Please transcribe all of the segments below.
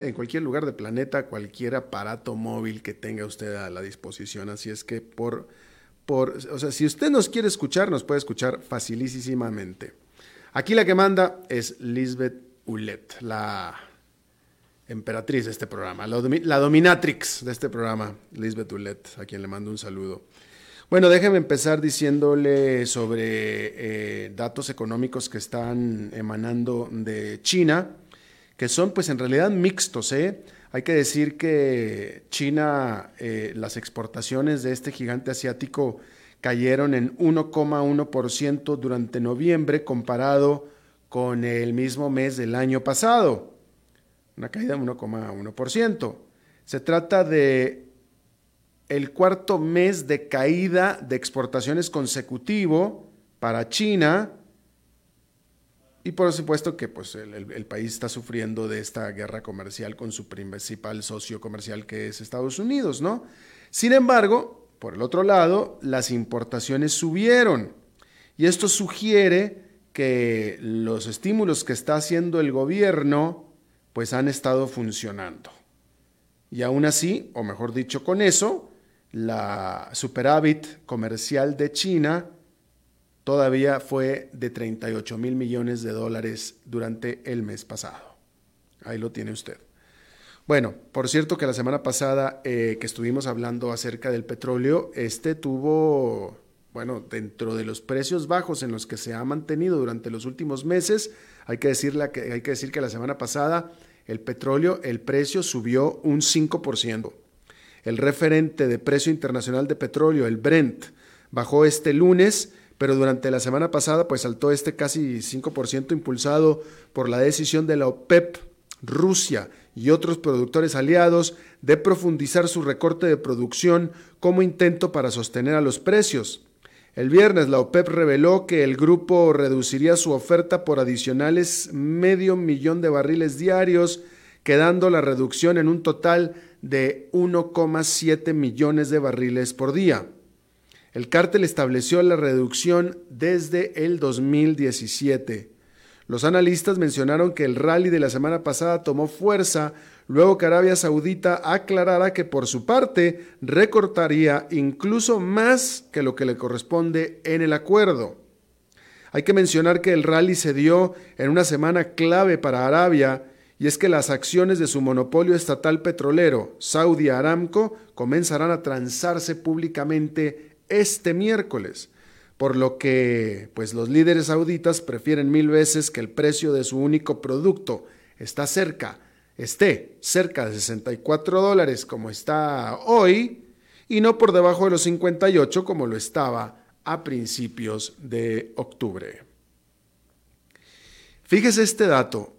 en cualquier lugar del planeta, cualquier aparato móvil que tenga usted a la disposición. Así es que por, por, o sea, si usted nos quiere escuchar, nos puede escuchar facilísimamente. Aquí la que manda es Lisbeth Ulet, la emperatriz de este programa, la, dominatrix de este programa, Lisbeth Ulet, a quien le mando un saludo. Bueno, déjeme empezar diciéndole sobre eh, datos económicos que están emanando de China que son pues en realidad mixtos. ¿eh? Hay que decir que China, eh, las exportaciones de este gigante asiático cayeron en 1,1% durante noviembre comparado con el mismo mes del año pasado. Una caída de 1,1%. Se trata de el cuarto mes de caída de exportaciones consecutivo para China y por supuesto que pues, el, país está sufriendo de esta guerra comercial con su principal socio comercial que es Estados Unidos, ¿no? Sin embargo, por el otro lado, las importaciones subieron y esto sugiere que los estímulos que está haciendo el gobierno pues han estado funcionando. Y aún así, o mejor dicho con eso, la superávit comercial de China todavía fue de 38 mil millones de dólares durante el mes pasado. Ahí lo tiene usted. Bueno, por cierto que la semana pasada eh, que estuvimos hablando acerca del petróleo, este tuvo, bueno, dentro de los precios bajos en los que se ha mantenido durante los últimos meses, hay que, decirle que, hay que decir que la semana pasada el petróleo, el precio subió un 5%. El referente de precio internacional de petróleo, el Brent, bajó este lunes pero durante la semana pasada pues saltó este casi 5% impulsado por la decisión de la OPEP, Rusia y otros productores aliados de profundizar su recorte de producción como intento para sostener a los precios. El viernes la OPEP reveló que el grupo reduciría su oferta por adicionales medio millón de barriles diarios, quedando la reducción en un total de 1,7 millones de barriles por día. El cártel estableció la reducción desde el 2017. Los analistas mencionaron que el rally de la semana pasada tomó fuerza luego que Arabia Saudita aclarara que por su parte recortaría incluso más que lo que le corresponde en el acuerdo. Hay que mencionar que el rally se dio en una semana clave para Arabia y es que las acciones de su monopolio estatal petrolero, Saudi Aramco, comenzarán a transarse públicamente este miércoles, por lo que pues los líderes sauditas prefieren mil veces que el precio de su único producto está cerca, esté cerca de 64 dólares como está hoy y no por debajo de los 58 como lo estaba a principios de octubre. Fíjese este dato.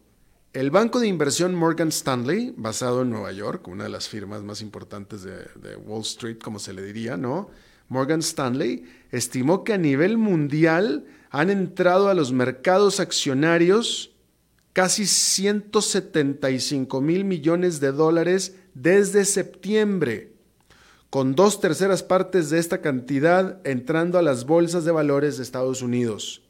El banco de inversión Morgan Stanley, basado en Nueva York, una de las firmas más importantes de, de Wall Street, como se le diría, ¿no? Morgan Stanley, estimó que a nivel mundial han entrado a los mercados accionarios casi 175 mil millones de dólares desde septiembre, con dos terceras partes de esta cantidad entrando a las bolsas de valores de Estados Unidos.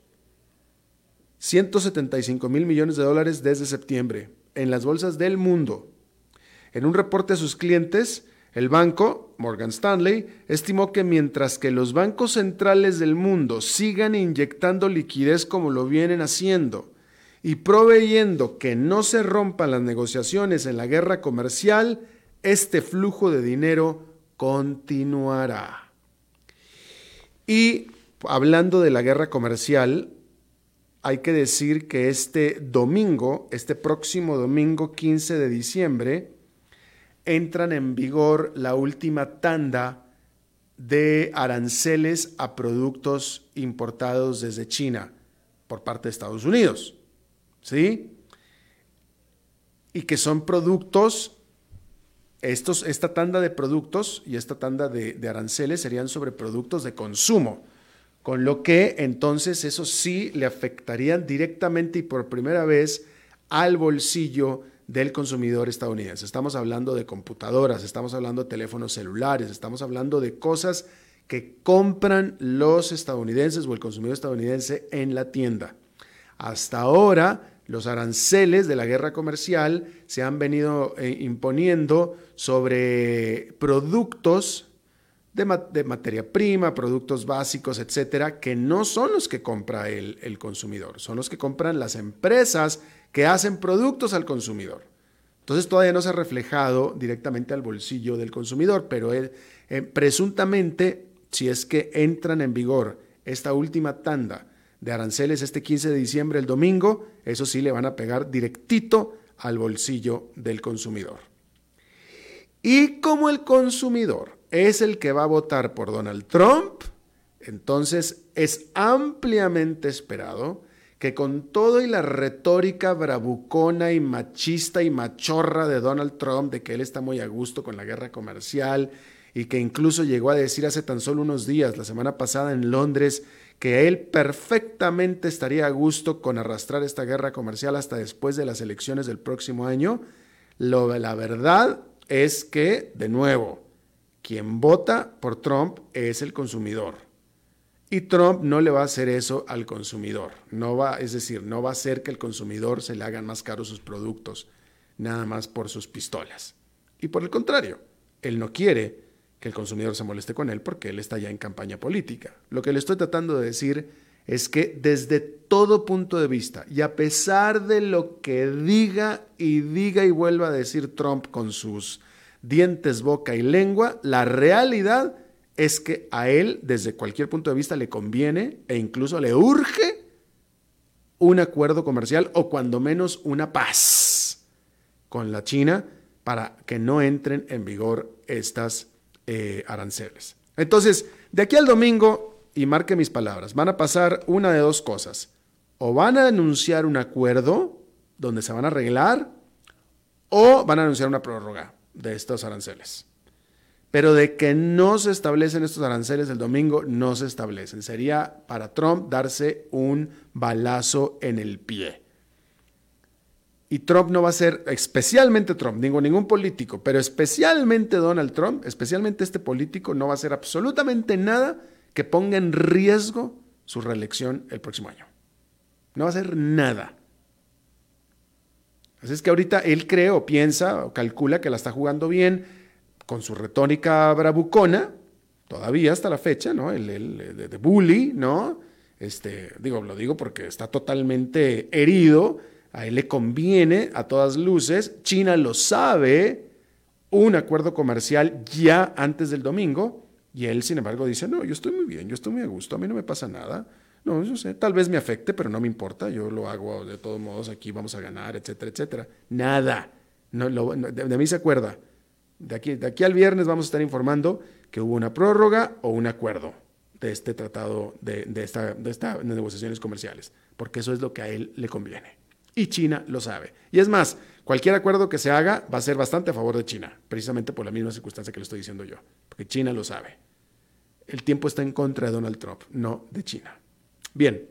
175 mil millones de dólares desde septiembre en las bolsas del mundo. En un reporte a sus clientes, el banco, Morgan Stanley, estimó que mientras que los bancos centrales del mundo sigan inyectando liquidez como lo vienen haciendo y proveyendo que no se rompan las negociaciones en la guerra comercial, este flujo de dinero continuará. Y hablando de la guerra comercial, hay que decir que este domingo, este próximo domingo 15 de diciembre, entran en vigor la última tanda de aranceles a productos importados desde China por parte de Estados Unidos. ¿Sí? Y que son productos, estos, esta tanda de productos y esta tanda de, de aranceles serían sobre productos de consumo, con lo que entonces eso sí le afectarían directamente y por primera vez al bolsillo del consumidor estadounidense. Estamos hablando de computadoras, estamos hablando de teléfonos celulares, estamos hablando de cosas que compran los estadounidenses o el consumidor estadounidense en la tienda. Hasta ahora los aranceles de la guerra comercial se han venido eh, imponiendo sobre productos de, materia prima, productos básicos, etcétera, que no son los que compra el, el, consumidor, son los que compran las empresas que hacen productos al consumidor. Entonces todavía no se ha reflejado directamente al bolsillo del consumidor, pero eh, presuntamente, si es que entran en vigor esta última tanda de aranceles este 15 de diciembre, el domingo, eso sí le van a pegar directito al bolsillo del consumidor. Y como el consumidor es el que va a votar por Donald Trump, entonces es ampliamente esperado que con todo y la retórica bravucona y machista y machorra de Donald Trump, de que él está muy a gusto con la guerra comercial y que incluso llegó a decir hace tan solo unos días, la semana pasada en Londres, que él perfectamente estaría a gusto con arrastrar esta guerra comercial hasta después de las elecciones del próximo año, lo, la verdad es que, de nuevo, quien vota por Trump es el consumidor. Y Trump no le va a hacer eso al consumidor. No va, es decir, no va a hacer que el consumidor se le hagan más caros sus productos, nada más por sus pistolas. Y por el contrario, él no quiere que el consumidor se moleste con él porque él está ya en campaña política. Lo que le estoy tratando de decir es que desde todo punto de vista, y a pesar de lo que diga y diga y vuelva a decir Trump con sus dientes, boca y lengua, la realidad es que a él, desde cualquier punto de vista, le conviene e incluso le urge un acuerdo comercial o cuando menos una paz con la China para que no entren en vigor estas eh, aranceles. Entonces, de aquí al domingo, y marque mis palabras, van a pasar una de dos cosas. O van a anunciar un acuerdo donde se van a arreglar, o van a anunciar una prórroga de estos aranceles. Pero de que no se establecen estos aranceles el domingo, no se establecen. Sería para Trump darse un balazo en el pie. Y Trump no va a ser, especialmente Trump, digo ningún político, pero especialmente Donald Trump, especialmente este político, no va a hacer absolutamente nada que ponga en riesgo su reelección el próximo año. No va a hacer nada. Así es que ahorita él cree o piensa o calcula que la está jugando bien con su retórica bravucona, todavía hasta la fecha, ¿no? El, de, de bully, ¿no? Este, digo, lo digo porque está totalmente herido a él le conviene a todas luces, China lo sabe, un acuerdo comercial ya antes del domingo, y él, sin embargo, dice, no, yo estoy muy bien, yo estoy muy a gusto, a mí no me pasa nada. No, yo sé, tal vez me afecte, pero no me importa, yo lo hago de todos modos, aquí vamos a ganar, etcétera, etcétera. Nada, no, de, mí se acuerda. De aquí, de aquí al viernes vamos a estar informando que hubo una prórroga o un acuerdo de este tratado, de, de, esta, de estas negociaciones comerciales, porque eso es lo que a él le conviene. Y China lo sabe. Y es más, cualquier acuerdo que se haga va a ser bastante a favor de China, precisamente por la misma circunstancia que le estoy diciendo yo, porque China lo sabe. El tiempo está en contra de Donald Trump, no de China. Bien,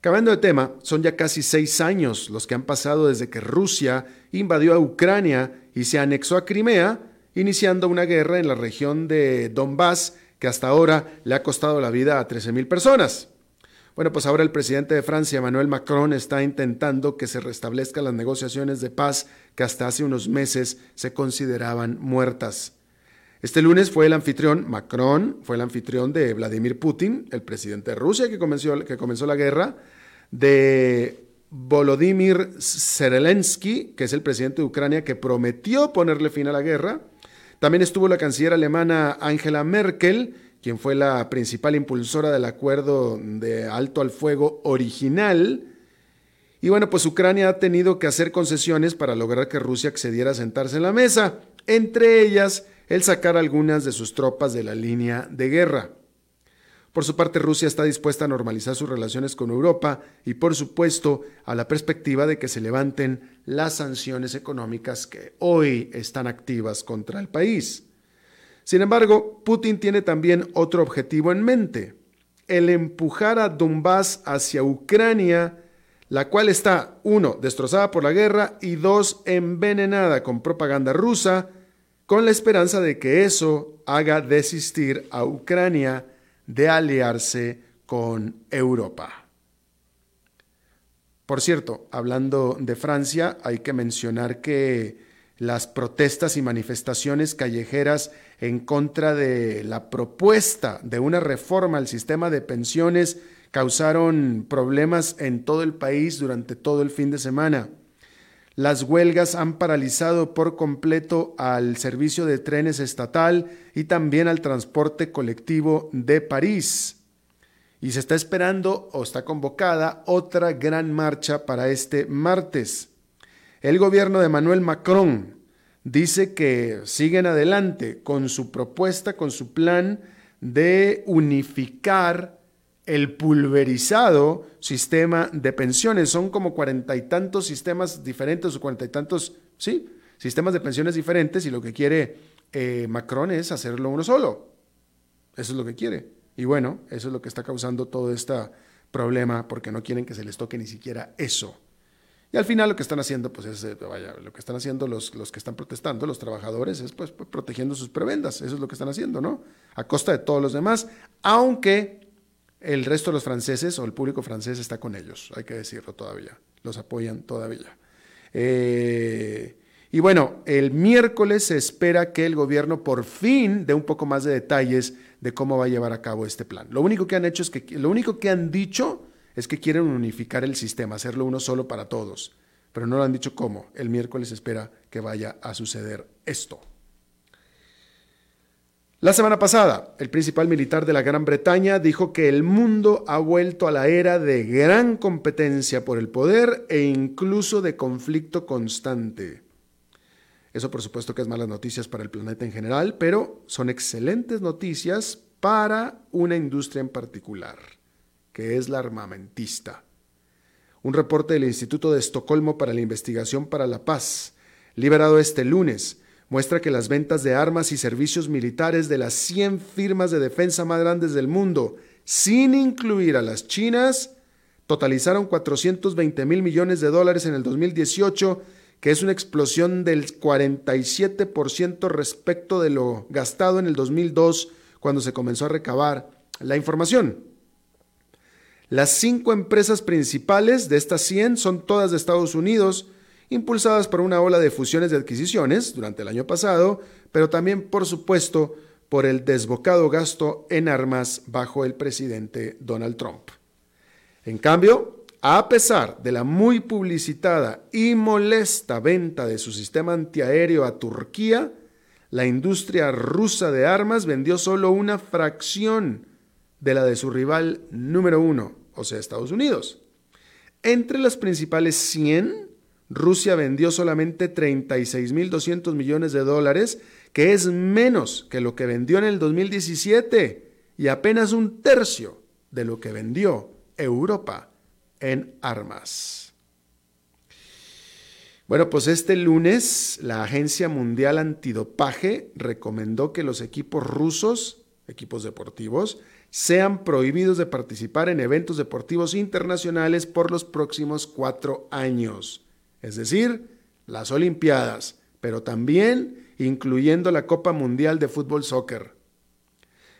Cambiando de tema, son ya casi seis años los que han pasado desde que Rusia invadió a Ucrania y se anexó a Crimea, iniciando una guerra en la región de Donbass que hasta ahora le ha costado la vida a 13.000 personas. Bueno, pues ahora el presidente de Francia, Emmanuel Macron, está intentando que se restablezcan las negociaciones de paz que hasta hace unos meses se consideraban muertas. Este lunes fue el anfitrión, Macron, fue el anfitrión de Vladimir Putin, el presidente de Rusia que comenzó, que comenzó la guerra, de Volodymyr Zelensky, que es el presidente de Ucrania que prometió ponerle fin a la guerra. También estuvo la canciller alemana Angela Merkel, quien fue la principal impulsora del acuerdo de alto al fuego original. Y bueno, pues Ucrania ha tenido que hacer concesiones para lograr que Rusia accediera a sentarse en la mesa, entre ellas el sacar algunas de sus tropas de la línea de guerra. Por su parte, Rusia está dispuesta a normalizar sus relaciones con Europa y, por supuesto, a la perspectiva de que se levanten las sanciones económicas que hoy están activas contra el país. Sin embargo, Putin tiene también otro objetivo en mente, el empujar a Donbass hacia Ucrania, la cual está, uno, destrozada por la guerra y dos, envenenada con propaganda rusa, con la esperanza de que eso haga desistir a Ucrania de aliarse con Europa. Por cierto, hablando de Francia, hay que mencionar que las protestas y manifestaciones callejeras en contra de la propuesta de una reforma al sistema de pensiones causaron problemas en todo el país durante todo el fin de semana. Las huelgas han paralizado por completo al servicio de trenes estatal y también al transporte colectivo de París. Y se está esperando o está convocada otra gran marcha para este martes. El gobierno de Manuel Macron dice que siguen adelante con su propuesta, con su plan de unificar el pulverizado sistema de pensiones. Son como cuarenta y tantos sistemas diferentes o cuarenta y tantos, sí, sistemas de pensiones diferentes y lo que quiere eh, Macron es hacerlo uno solo. Eso es lo que quiere. Y bueno, eso es lo que está causando todo este problema porque no quieren que se les toque ni siquiera eso. Y al final lo que están haciendo, pues es, eh, vaya, lo que están haciendo los, los que están protestando, los trabajadores, es pues protegiendo sus prebendas. Eso es lo que están haciendo, ¿no? A costa de todos los demás, aunque el resto de los franceses o el público francés está con ellos, hay que decirlo todavía. Los apoyan todavía. Eh, y bueno, el miércoles se espera que el gobierno por fin dé un poco más de detalles de cómo va a llevar a cabo este plan. Lo único que han hecho es que, lo único que han dicho es que quieren unificar el sistema, hacerlo uno solo para todos, pero no lo han dicho cómo. El miércoles se espera que vaya a suceder esto. La semana pasada, el principal militar de la Gran Bretaña dijo que el mundo ha vuelto a la era de gran competencia por el poder e incluso de conflicto constante. Eso por supuesto que es malas noticias para el planeta en general, pero son excelentes noticias para una industria en particular, que es la armamentista. Un reporte del Instituto de Estocolmo para la Investigación para la Paz, liberado este lunes, muestra que las ventas de armas y servicios militares de las 100 firmas de defensa más grandes del mundo, sin incluir a las chinas, totalizaron 420 mil millones de dólares en el 2018 que es una explosión del 47% respecto de lo gastado en el 2002 cuando se comenzó a recabar la información. Las cinco empresas principales de estas 100 son todas de Estados Unidos, impulsadas por una ola de fusiones de adquisiciones durante el año pasado, pero también, por supuesto, por el desbocado gasto en armas bajo el presidente Donald Trump. En cambio, a pesar de la muy publicitada y molesta venta de su sistema antiaéreo a Turquía, la industria rusa de armas vendió solo una fracción de la de su rival número uno, o sea, Estados Unidos. Entre las principales 100, Rusia vendió solamente 36.200 millones de dólares, que es menos que lo que vendió en el 2017 y apenas un tercio de lo que vendió Europa en armas. Bueno, pues este lunes la Agencia Mundial Antidopaje recomendó que los equipos rusos, equipos deportivos, sean prohibidos de participar en eventos deportivos internacionales por los próximos cuatro años, es decir, las Olimpiadas, pero también incluyendo la Copa Mundial de Fútbol Soccer.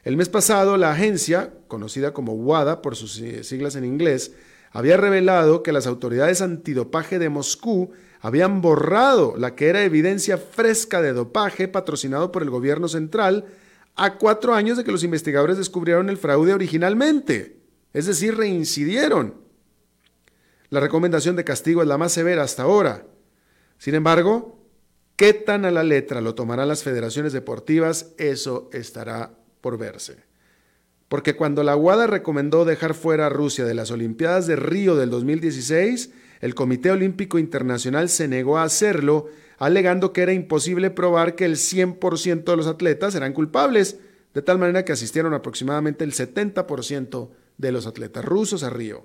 El mes pasado, la agencia, conocida como WADA por sus siglas en inglés, había revelado que las autoridades antidopaje de Moscú habían borrado la que era evidencia fresca de dopaje patrocinado por el gobierno central a cuatro años de que los investigadores descubrieron el fraude originalmente, es decir, reincidieron. La recomendación de castigo es la más severa hasta ahora. Sin embargo, qué tan a la letra lo tomarán las federaciones deportivas, eso estará por verse porque cuando la UADA recomendó dejar fuera a Rusia de las Olimpiadas de Río del 2016, el Comité Olímpico Internacional se negó a hacerlo, alegando que era imposible probar que el 100% de los atletas eran culpables, de tal manera que asistieron aproximadamente el 70% de los atletas rusos a Río.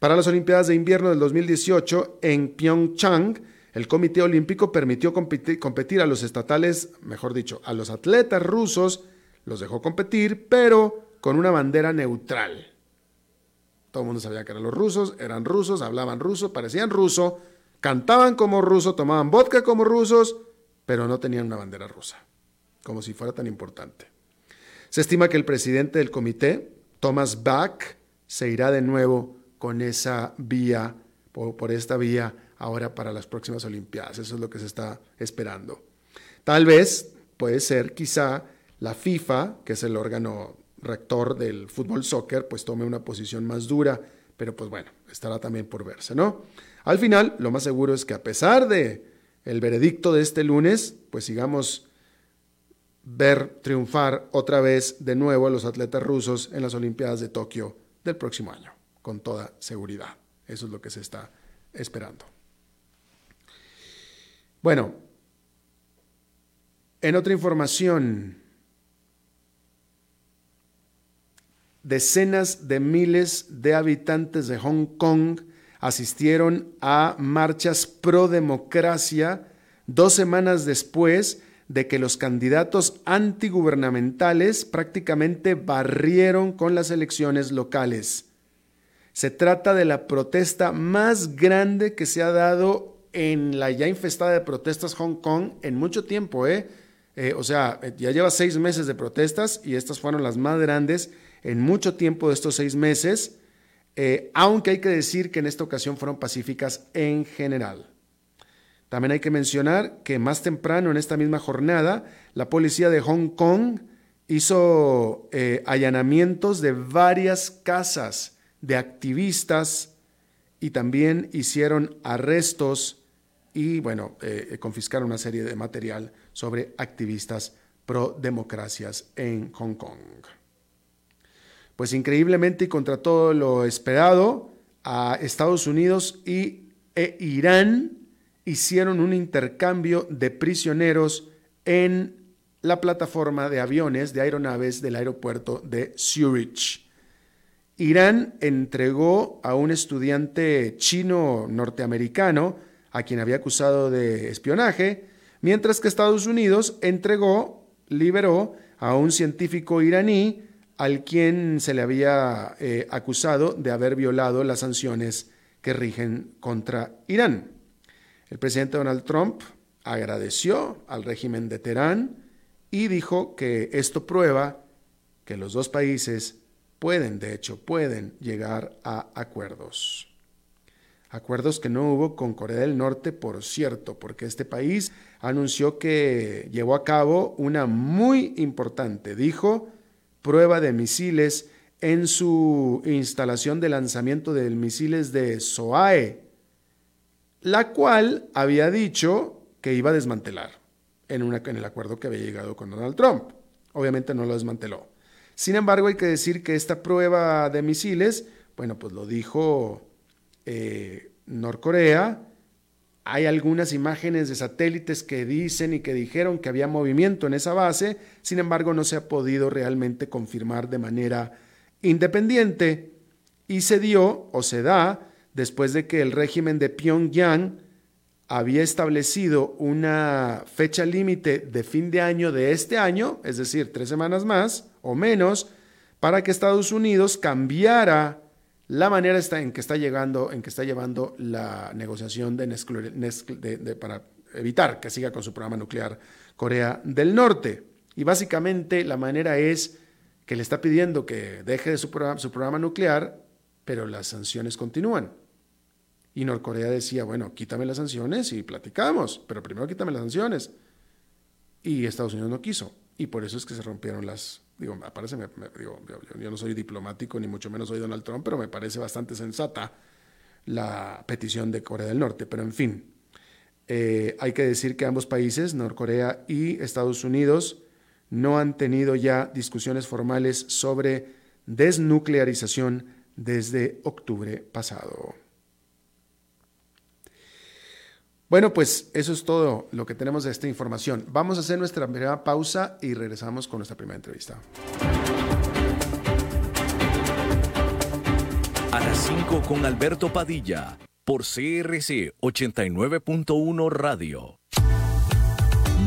Para las Olimpiadas de Invierno del 2018, en Pyeongchang, el Comité Olímpico permitió competir, a los estatales, mejor dicho, a los atletas rusos los dejó competir, pero con una bandera neutral. Todo el mundo sabía que eran los rusos, eran rusos, hablaban ruso, parecían ruso, cantaban como ruso, tomaban vodka como rusos, pero no tenían una bandera rusa, como si fuera tan importante. Se estima que el presidente del comité, Thomas Bach, se irá de nuevo con esa vía, por, esta vía ahora para las próximas Olimpiadas. Eso es lo que se está esperando. Tal vez, puede ser, quizá, la FIFA, que es el órgano rector del fútbol soccer, pues tome una posición más dura, pero pues bueno, estará también por verse, ¿no? Al final, lo más seguro es que a pesar de el veredicto de este lunes, pues sigamos ver triunfar otra vez de nuevo a los atletas rusos en las Olimpiadas de Tokio del próximo año, con toda seguridad. Eso es lo que se está esperando. Bueno, en otra información, decenas de miles de habitantes de Hong Kong asistieron a marchas pro democracia dos semanas después de que los candidatos antigubernamentales prácticamente barrieron con las elecciones locales. Se trata de la protesta más grande que se ha dado en la ya infestada de protestas Hong Kong en mucho tiempo, ¿eh? eh o sea, ya lleva seis meses de protestas y estas fueron las más grandes en mucho tiempo de estos seis meses, eh, aunque hay que decir que en esta ocasión fueron pacíficas en general. También hay que mencionar que más temprano en esta misma jornada, la policía de Hong Kong hizo eh, allanamientos de varias casas de activistas y también hicieron arrestos y, bueno, eh, confiscaron una serie de material sobre activistas pro democracias en Hong Kong. Pues increíblemente y contra todo lo esperado, a Estados Unidos y, e Irán hicieron un intercambio de prisioneros en la plataforma de aviones, de aeronaves del aeropuerto de Zurich. Irán entregó a un estudiante chino norteamericano, a quien había acusado de espionaje, mientras que Estados Unidos entregó, liberó a un científico iraní al quien se le había eh, acusado de haber violado las sanciones que rigen contra Irán. El presidente Donald Trump agradeció al régimen de Teherán y dijo que esto prueba que los dos países pueden, de hecho, pueden llegar a acuerdos. Acuerdos que no hubo con Corea del Norte, por cierto, porque este país anunció que llevó a cabo una muy importante, dijo, prueba de misiles en su instalación de lanzamiento de misiles de SOAE, la cual había dicho que iba a desmantelar en, una, en el acuerdo que había llegado con Donald Trump. Obviamente no lo desmanteló. Sin embargo, hay que decir que esta prueba de misiles, bueno, pues lo dijo eh, Norcorea, hay algunas imágenes de satélites que dicen y que dijeron que había movimiento en esa base, sin embargo no se ha podido realmente confirmar de manera independiente. Y se dio o se da después de que el régimen de Pyongyang había establecido una fecha límite de fin de año de este año, es decir, tres semanas más o menos, para que Estados Unidos cambiara la manera en que está llegando, en que está llevando la negociación de, para evitar que siga con su programa nuclear Corea del Norte. Y básicamente la manera es que le está pidiendo que deje de su programa, su programa nuclear, pero las sanciones continúan. Y Norcorea decía, bueno, quítame las sanciones y platicamos, pero primero quítame las sanciones. Y Estados Unidos no quiso. Y por eso es que se rompieron las, digo, me parece, digo, yo, no soy diplomático ni mucho menos soy Donald Trump, pero me parece bastante sensata la petición de Corea del Norte. Pero en fin, eh, hay que decir que ambos países, Norcorea y Estados Unidos, no han tenido ya discusiones formales sobre desnuclearización desde octubre pasado. Bueno, pues eso es todo lo que tenemos de esta información. Vamos a hacer nuestra primera pausa y regresamos con nuestra primera entrevista. A las 5 con Alberto Padilla por CRC 89.1 Radio.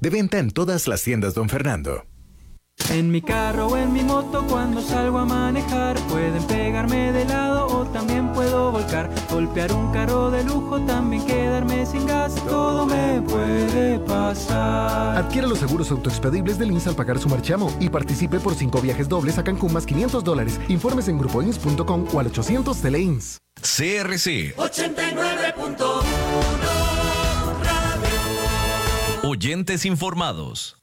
De venta en todas las tiendas, don Fernando. En mi carro o en mi moto cuando salgo a manejar pueden pegarme de lado o también puedo volcar, golpear un carro de lujo, también quedarme sin gas, todo me puede pasar. Adquiere los seguros autoexpedibles del INS al pagar su marchamo y participe por cinco viajes dobles a Cancún más 500 dólares. Informes en grupoins.com o al 800 Teleins. CRC 89.1 Oyentes informados.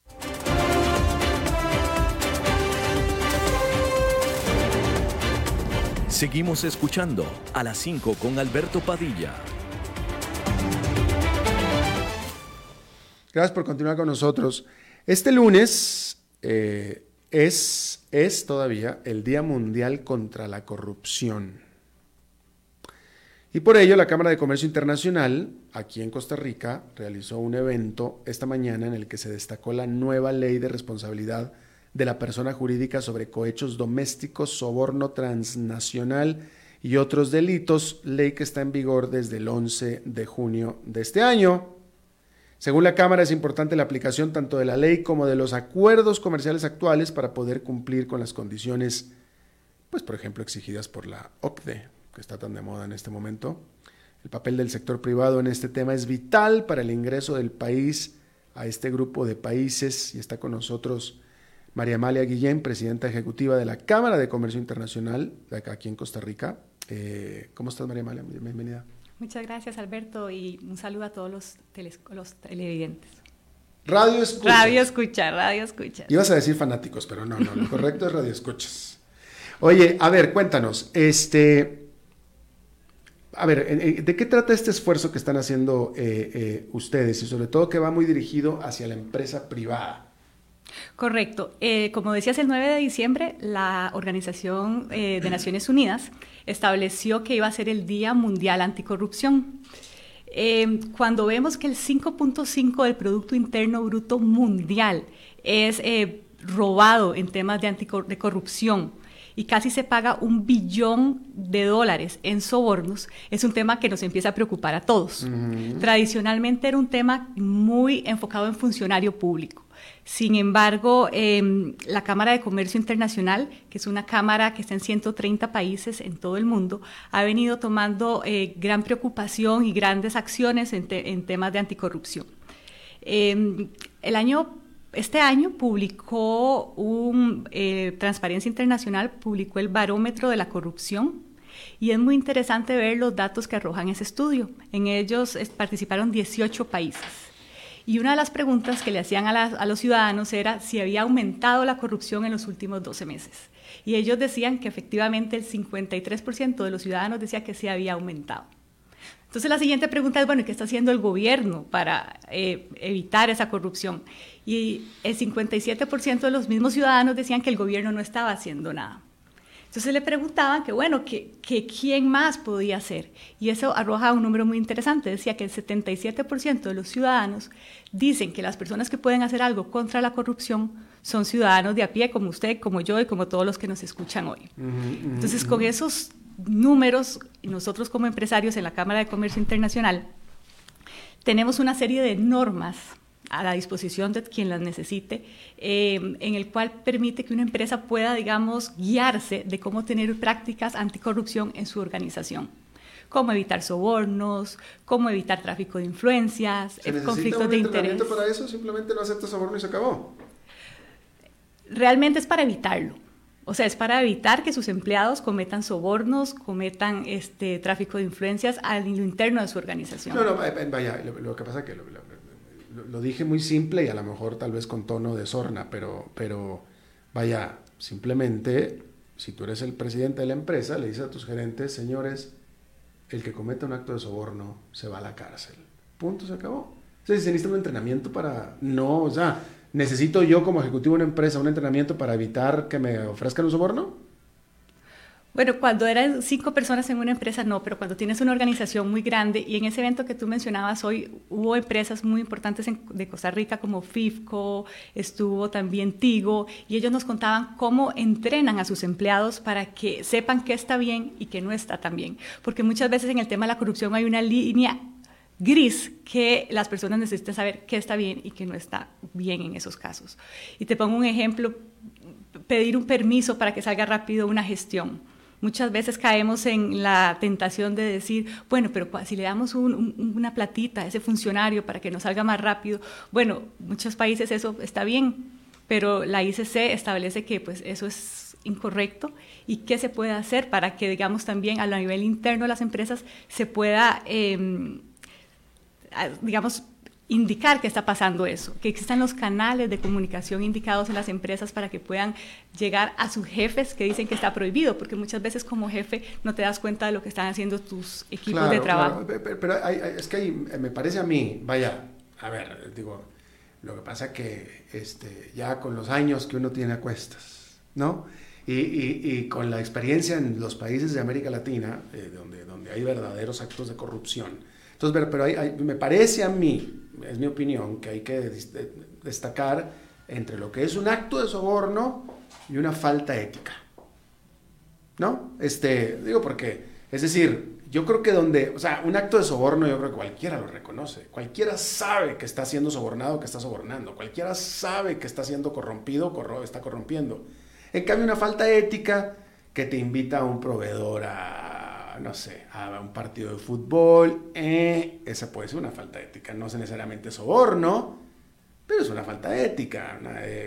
Seguimos escuchando a las 5 con Alberto Padilla. Gracias por continuar con nosotros. Este lunes eh, es, es todavía el Día Mundial contra la Corrupción. Y por ello la Cámara de Comercio Internacional, aquí en Costa Rica, realizó un evento esta mañana en el que se destacó la nueva ley de responsabilidad de la persona jurídica sobre cohechos domésticos, soborno transnacional y otros delitos, ley que está en vigor desde el 11 de junio de este año. Según la Cámara es importante la aplicación tanto de la ley como de los acuerdos comerciales actuales para poder cumplir con las condiciones, pues por ejemplo, exigidas por la OCDE que está tan de moda en este momento. El papel del sector privado en este tema es vital para el ingreso del país a este grupo de países y está con nosotros María Amalia Guillén, presidenta ejecutiva de la Cámara de Comercio Internacional de acá aquí en Costa Rica. Eh, ¿Cómo estás María Amalia? Bienvenida. Muchas gracias Alberto y un saludo a todos los, los televidentes. Radio escucha. Radio escucha, radio escucha. Ibas a decir fanáticos, pero no, no, lo correcto es radio escuchas. Oye, a ver, cuéntanos, este, a ver, ¿de qué trata este esfuerzo que están haciendo eh, eh, ustedes y sobre todo que va muy dirigido hacia la empresa privada? Correcto. Eh, como decías, el 9 de diciembre la Organización de Naciones Unidas estableció que iba a ser el Día Mundial Anticorrupción. cuando vemos que el 5.5 del Producto Interno Bruto Mundial es robado en temas de, de corrupción, y casi se paga un billón de dólares en sobornos, es un tema que nos empieza a preocupar a todos. Tradicionalmente era un tema muy enfocado en funcionario público. Sin embargo, em, la Cámara de Comercio Internacional, que es una cámara que está en 130 países en todo el mundo, ha venido tomando eh, gran preocupación y grandes acciones en, temas de anticorrupción. Em, el año este año publicó un, eh, Transparencia Internacional, publicó el barómetro de la corrupción y es muy interesante ver los datos que arrojan ese estudio. En ellos participaron 18 países. Y una de las preguntas que le hacían a, a, los ciudadanos era si había aumentado la corrupción en los últimos 12 meses. Y ellos decían que efectivamente el 53% de los ciudadanos decía que sí había aumentado. Entonces la siguiente pregunta es, bueno, ¿qué está haciendo el gobierno para eh, evitar esa corrupción? Y el 57% de los mismos ciudadanos decían que el gobierno no estaba haciendo nada. Entonces le preguntaban que, bueno, que, que, quién más podía hacer. Y eso arroja un número muy interesante. Decía que el 77% de los ciudadanos dicen que las personas que pueden hacer algo contra la corrupción son ciudadanos de a pie, como usted, como yo y como todos los que nos escuchan hoy. Entonces, con esos números, nosotros como empresarios en la Cámara de Comercio Internacional, tenemos una serie de normas a la disposición de quien las necesite, eh, en el cual permite que una empresa pueda, digamos, guiarse de cómo tener prácticas anticorrupción en su organización. Cómo evitar sobornos, cómo evitar tráfico de influencias, conflictos de interés. para eso? ¿Simplemente no acepta soborno y se acabó? Realmente es para evitarlo. O sea, es para evitar que sus empleados cometan sobornos, cometan este tráfico de influencias al interno de su organización. No, no, vaya, lo, que pasa es que lo, dije muy simple y a lo mejor tal vez con tono de sorna, pero, pero vaya, simplemente, si tú eres el presidente de la empresa, le dices a tus gerentes, señores, el que cometa un acto de soborno se va a la cárcel. Punto, se acabó. ¿se necesita un entrenamiento para...? No, o sea, ¿necesito yo como ejecutivo de una empresa un entrenamiento para evitar que me ofrezcan un soborno? Bueno, cuando eran cinco personas en una empresa, no, pero cuando tienes una organización muy grande y en ese evento que tú mencionabas hoy hubo empresas muy importantes de Costa Rica como FIFCO, estuvo también Tigo y ellos nos contaban cómo entrenan a sus empleados para que sepan qué está bien y qué no está tan bien. Porque muchas veces en el tema de la corrupción hay una línea gris que las personas necesitan saber qué está bien y qué no está bien en esos casos. Y te pongo un ejemplo, pedir un permiso para que salga rápido una gestión Muchas veces caemos en la tentación de decir, bueno, pero si le damos una platita a ese funcionario para que nos salga más rápido, bueno, muchos países eso está bien, pero la ICC establece que pues eso es incorrecto. Y qué se puede hacer para que, digamos, también a nivel interno de las empresas se pueda, em, digamos, indicar que está pasando eso, que existan los canales de comunicación indicados en las empresas para que puedan llegar a sus jefes que dicen que está prohibido, porque muchas veces como jefe no te das cuenta de lo que están haciendo tus equipos de trabajo. Pero, es que me parece a mí, vaya, a ver, digo, lo que pasa que este, ya con los años que uno tiene a cuestas, ¿no? Y, y, con la experiencia en los países de América Latina, eh, donde, donde hay verdaderos actos de corrupción, entonces, pero, me parece a mí, es mi opinión, que hay que destacar entre lo que es un acto de soborno y una falta ética. ¿No? Este, digo porque, es decir, yo creo que donde, o sea, un acto de soborno yo creo que cualquiera lo reconoce, cualquiera sabe que está siendo sobornado, que está sobornando, cualquiera sabe que está siendo corrompido, corro, está corrompiendo. En cambio, una falta ética que te invita a un proveedor a no sé, a un partido de fútbol, eh, esa puede ser una falta ética, no es necesariamente soborno, pero es una falta ética,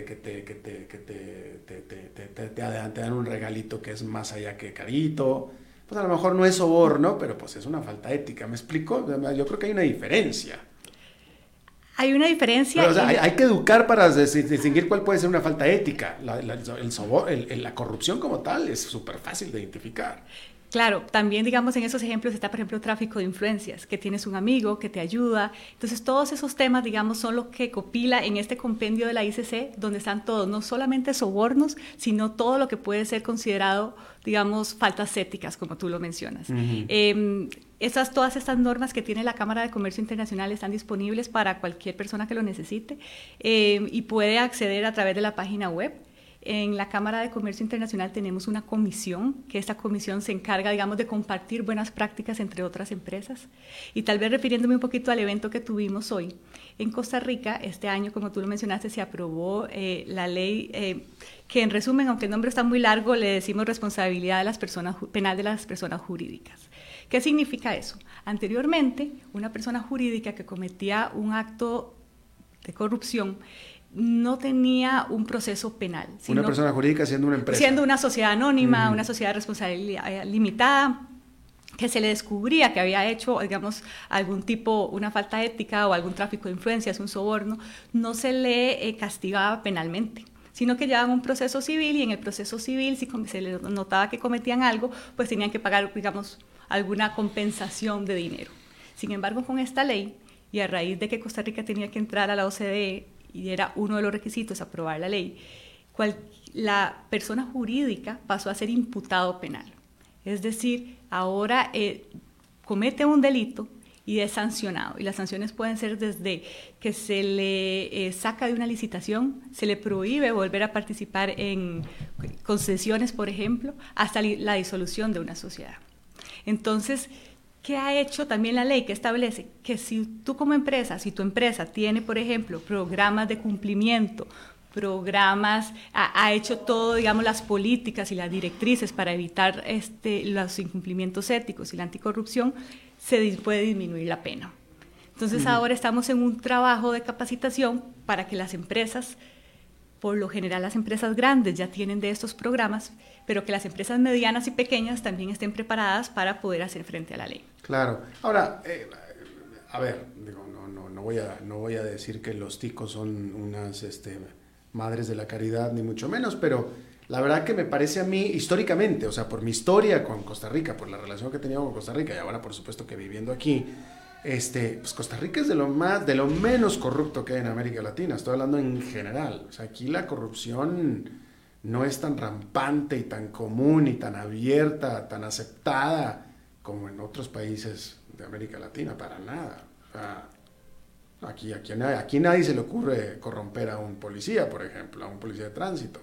que, te, que, te, que te, te, dan un regalito que es más allá que carito, pues a lo mejor no es soborno, pero pues es una falta ética, ¿me explico? Yo creo que hay una diferencia. Hay una diferencia. hay, que educar para distinguir cuál puede ser una falta ética. La, el, la corrupción como tal es súper fácil de identificar. Claro, también digamos en esos ejemplos está por ejemplo tráfico de influencias, que tienes un amigo que te ayuda. Entonces todos esos temas digamos son lo que copila en este compendio de la ICC, donde están todos, no solamente sobornos, sino todo lo que puede ser considerado digamos faltas éticas, como tú lo mencionas. Em, esas, todas estas normas que tiene la Cámara de Comercio Internacional están disponibles para cualquier persona que lo necesite em, y puede acceder a través de la página web. En la Cámara de Comercio Internacional tenemos una comisión, que esta comisión se encarga, digamos, de compartir buenas prácticas entre otras empresas. Y tal vez refiriéndome un poquito al evento que tuvimos hoy, en Costa Rica, este año, como tú lo mencionaste, se aprobó eh, la ley eh, que, en resumen, aunque el nombre está muy largo, le decimos responsabilidad de las personas, penal de las personas jurídicas. ¿Qué significa eso? Anteriormente, una persona jurídica que cometía un acto de corrupción no tenía un proceso penal. una persona jurídica siendo una empresa. Siendo una sociedad anónima, una sociedad de responsabilidad eh, limitada, que se le descubría que había hecho, digamos, algún tipo, una falta ética o algún tráfico de influencias, un soborno, no se le eh, castigaba penalmente sino que llevaban un proceso civil y en el proceso civil, si se les notaba que cometían algo, pues tenían que pagar, digamos, alguna compensación de dinero. Sin embargo, con esta ley, y a raíz de que Costa Rica tenía que entrar a la OCDE y era uno de los requisitos aprobar la ley, la persona jurídica pasó a ser imputado penal. Es decir, ahora eh, comete un delito y es sancionado. Y las sanciones pueden ser desde que se le eh, saca de una licitación, se le prohíbe volver a participar en concesiones, por ejemplo, hasta la disolución de una sociedad. Entonces, ¿Qué ha hecho también la ley que establece que si tú como empresa, si tu empresa tiene, por ejemplo, programas de cumplimiento, programas, ha, hecho todo, digamos, las políticas y las directrices para evitar este, los incumplimientos éticos y la anticorrupción, se puede disminuir la pena. Entonces ahora estamos en un trabajo de capacitación para que las empresas por lo general las empresas grandes ya tienen de estos programas, pero que las empresas medianas y pequeñas también estén preparadas para poder hacer frente a la ley. Claro. Ahora, eh, a ver, digo, no, no, no, voy a, no voy a decir que los ticos son unas este, madres de la caridad, ni mucho menos, pero la verdad que me parece a mí, históricamente, o sea, por mi historia con Costa Rica, por la relación que he tenido con Costa Rica y ahora, por supuesto, que viviendo aquí, este, pues Costa Rica es de lo más, de lo menos corrupto que hay en América Latina. Estoy hablando en general. O sea, aquí la corrupción no es tan rampante y tan común y tan abierta, tan aceptada como en otros países de América Latina, para nada. O sea, aquí, aquí, aquí nadie se le ocurre corromper a un policía, por ejemplo, a un policía de tránsito.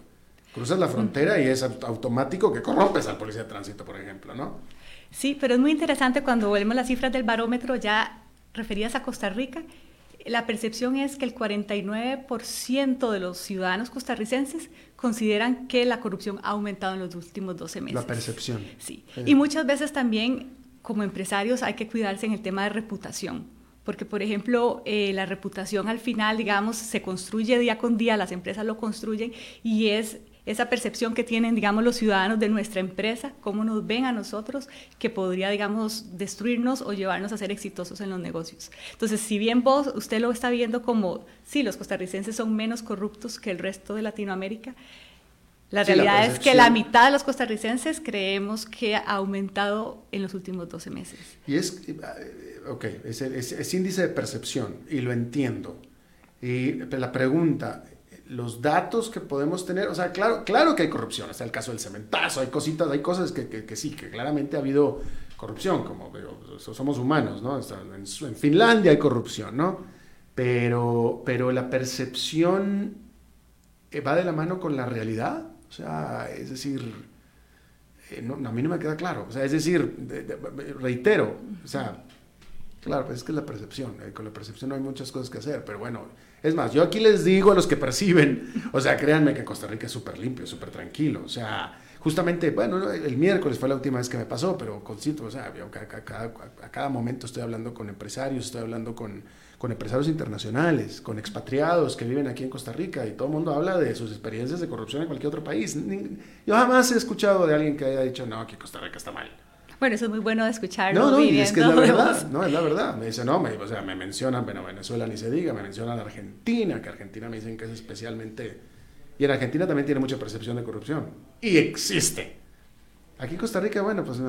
Cruzas la frontera y es automático que corrompes al policía de tránsito, por ejemplo, ¿no? Sí, pero es muy interesante cuando vemos las cifras del barómetro ya referidas a Costa Rica. La percepción es que el 49% de los ciudadanos costarricenses consideran que la corrupción ha aumentado en los últimos 12 meses. La percepción. Sí. Y muchas veces también como empresarios hay que cuidarse en el tema de reputación. Porque, por ejemplo, eh, la reputación al final, digamos, se construye día con día, las empresas lo construyen y es esa percepción que tienen, digamos, los ciudadanos de nuestra empresa, cómo nos ven a nosotros, que podría, digamos, destruirnos o llevarnos a ser exitosos en los negocios. Entonces, si bien vos, usted lo está viendo como, sí, los costarricenses son menos corruptos que el resto de Latinoamérica, la realidad es que la mitad de los costarricenses creemos que ha aumentado en los últimos 12 meses. Y es, ok, es, es índice de percepción, y lo entiendo. Y la pregunta, los datos que podemos tener, o sea, claro, claro que hay corrupción, está el caso del cementazo, hay cositas, hay cosas que, que, sí, que claramente ha habido corrupción, como digo, somos humanos, ¿no? En, en, Finlandia hay corrupción, ¿no? Pero, pero la percepción eh, va de la mano con la realidad, o sea, es decir, eh, no, a mí no me queda claro, o sea, es decir, reitero, o sea, claro, pues es que es la percepción, eh, con la percepción no hay muchas cosas que hacer, pero bueno, es más, yo aquí les digo a los que perciben, o sea, créanme que Costa Rica es súper limpio, súper tranquilo, o sea, justamente, bueno, el miércoles fue la última vez que me pasó, pero concito, o sea, a, cada, momento estoy hablando con empresarios, estoy hablando con, con, empresarios internacionales, con expatriados que viven aquí en Costa Rica y todo el mundo habla de sus experiencias de corrupción en cualquier otro país. Yo jamás he escuchado de alguien que haya dicho, no, que Costa Rica está mal. Bueno, eso es muy bueno de escucharlo. No, no, y es que es la verdad, no, es la verdad. Me dice, no, me, o sea, me mencionan, bueno, Venezuela ni se diga, me mencionan Argentina, que Argentina me dicen que es especialmente... Y en Argentina también tiene mucha percepción de corrupción. Y existe. Aquí en Costa Rica, bueno, pues,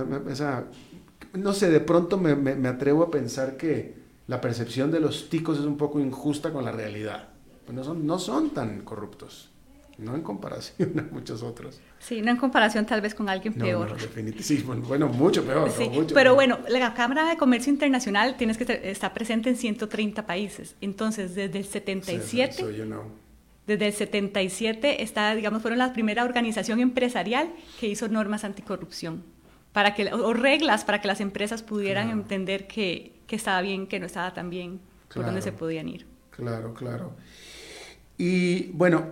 no sé, de pronto me, me, atrevo a pensar que la percepción de los ticos es un poco injusta con la realidad. Pues no, son, no son tan corruptos no en comparación a muchos otros. Sí, no en comparación tal vez con alguien peor. No, definitivamente, sí, bueno, mucho peor. Sí, pero bueno, la Cámara de Comercio Internacional tienes que estar presente en 130 países. Entonces, desde el 77... Sí, Desde el 77 está, digamos, fueron la primera organización empresarial que hizo normas anticorrupción para que, o reglas para que las empresas pudieran entender que, que, estaba bien, que no estaba tan bien, por dónde se podían ir. Claro, claro. Y bueno,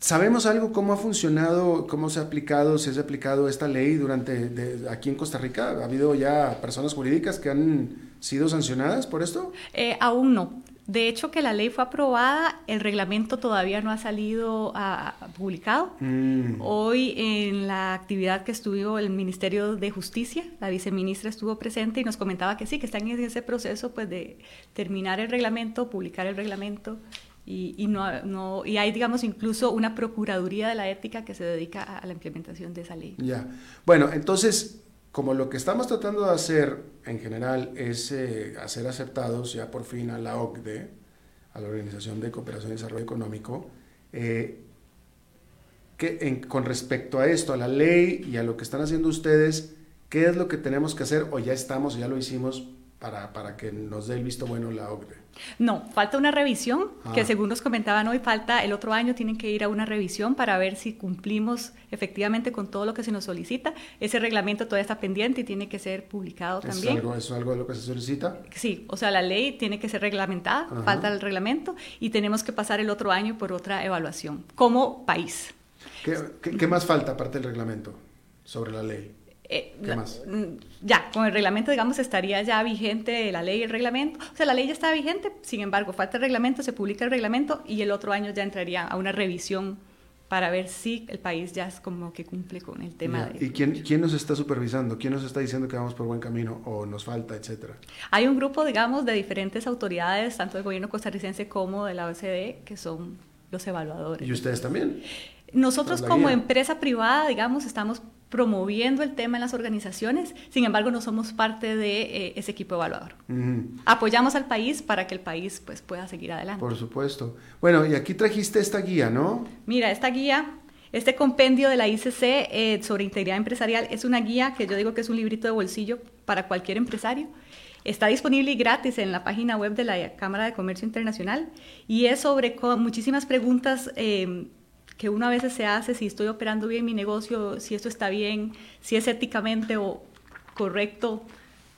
¿Sabemos algo cómo ha funcionado, cómo se ha aplicado, si se ha aplicado esta ley durante aquí en Costa Rica? ¿Ha habido ya personas jurídicas que han sido sancionadas por esto? Eh, aún no. De hecho, que la ley fue aprobada, el reglamento todavía no ha salido a, publicado. Mm. Hoy en la actividad que estuvo el Ministerio de Justicia, la viceministra estuvo presente y nos comentaba que sí, que están en ese proceso pues, de terminar el reglamento, publicar el reglamento y, no, no, y hay, digamos, incluso una Procuraduría de la Ética que se dedica a, la implementación de esa ley. Ya. Bueno, entonces, como lo que estamos tratando de hacer en general es eh, hacer aceptados ya por fin a la OCDE, a la Organización de Cooperación y Desarrollo Económico, eh, que con respecto a esto, a la ley y a lo que están haciendo ustedes, ¿qué es lo que tenemos que hacer o ya estamos, ya lo hicimos para, para que nos dé el visto bueno la OCDE? No, falta una revisión, que ah. según nos comentaban hoy, falta el otro año, tienen que ir a una revisión para ver si cumplimos efectivamente con todo lo que se nos solicita. Ese reglamento todavía está pendiente y tiene que ser publicado también. Algo, ¿Es algo de lo que se solicita? Sí, o sea, la ley tiene que ser reglamentada, falta el reglamento y tenemos que pasar el otro año por otra evaluación como país. qué más falta aparte del reglamento sobre la ley? Eh, mm, ya, con el reglamento, digamos, estaría ya vigente la ley y el reglamento. O sea, la ley ya está vigente, sin embargo, falta el reglamento, se publica el reglamento y el otro año ya entraría a una revisión para ver si el país ya es como que cumple con el tema. de, ¿Y quién, quién nos está supervisando? ¿Quién nos está diciendo que vamos por buen camino o nos falta, etcétera? Hay un grupo, digamos, de diferentes autoridades, tanto del gobierno costarricense como de la OCDE, que son los evaluadores. ¿Y ustedes también? Nosotros como empresa privada, digamos, estamos promoviendo el tema en las organizaciones, sin embargo no somos parte de eh, ese equipo evaluador. Apoyamos al país para que el país pues, pueda seguir adelante. Por supuesto. Bueno, y aquí trajiste esta guía, ¿no? Mira, esta guía, este compendio de la ICC eh, sobre integridad empresarial es una guía que yo digo que es un librito de bolsillo para cualquier empresario. Está disponible y gratis en la página web de la Cámara de Comercio Internacional y es sobre muchísimas preguntas eh, que uno a veces se hace, si estoy operando bien mi negocio, si esto está bien, si es éticamente o correcto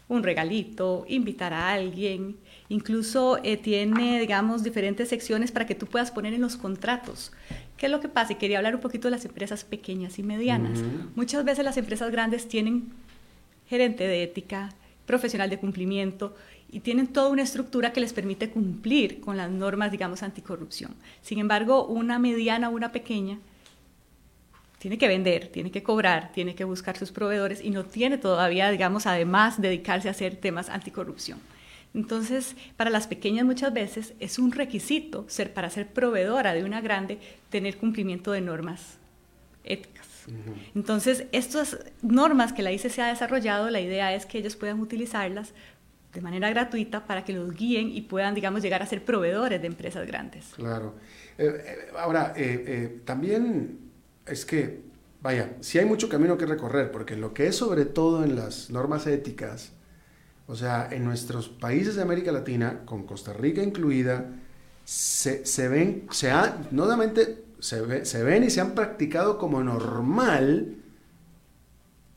un regalito, invitar a alguien. Incluso eh, tiene, digamos, diferentes secciones para que tú puedas poner en los contratos. ¿Qué es lo que pasa? Y quería hablar un poquito de las empresas pequeñas y medianas. Muchas veces las empresas grandes tienen gerente de ética, profesional de cumplimiento, y tienen toda una estructura que les permite cumplir con las normas, digamos, anticorrupción. Sin embargo, una mediana o una pequeña tiene que vender, tiene que cobrar, tiene que buscar sus proveedores y no tiene todavía, digamos, además dedicarse a hacer temas anticorrupción. Entonces, para las pequeñas muchas veces es un requisito ser para ser proveedora de una grande tener cumplimiento de normas éticas. Entonces, estas normas que la ICC ha desarrollado, la idea es que ellos puedan utilizarlas de manera gratuita para que los guíen y puedan, digamos, llegar a ser proveedores de empresas grandes. Claro. Eh, eh, ahora, eh, también es que, vaya, sí hay mucho camino que recorrer, porque lo que es sobre todo en las normas éticas, o sea, en nuestros países de América Latina, con Costa Rica incluida, se, se ven, se ha, no solamente se, se ven y se han practicado como normal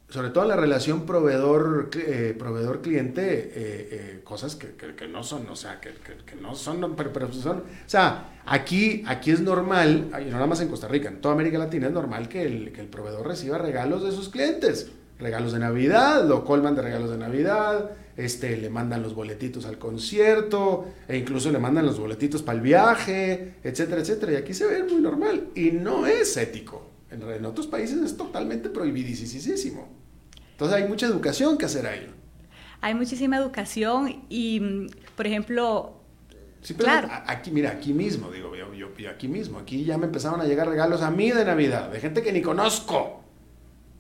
sobre todo en la relación proveedor, eh, proveedor cliente, eh, eh, cosas que, que, no son, o sea, que, que no son, pero, son, o sea, aquí, aquí es normal, y no nada más en Costa Rica, en toda América Latina es normal que el, que el proveedor reciba regalos de sus clientes, regalos de Navidad, lo colman de regalos de Navidad, este, le mandan los boletitos al concierto, e incluso le mandan los boletitos para el viaje, etcétera, etcétera, y aquí se ve muy normal, y no es ético. En, otros países es totalmente prohibidísimo. Entonces hay mucha educación que hacer ahí. Hay muchísima educación y, mm, por ejemplo, Sí, pero claro. aquí, mira, aquí mismo, digo, yo, yo, aquí mismo, aquí ya me empezaron a llegar regalos a mí de Navidad, de gente que ni conozco.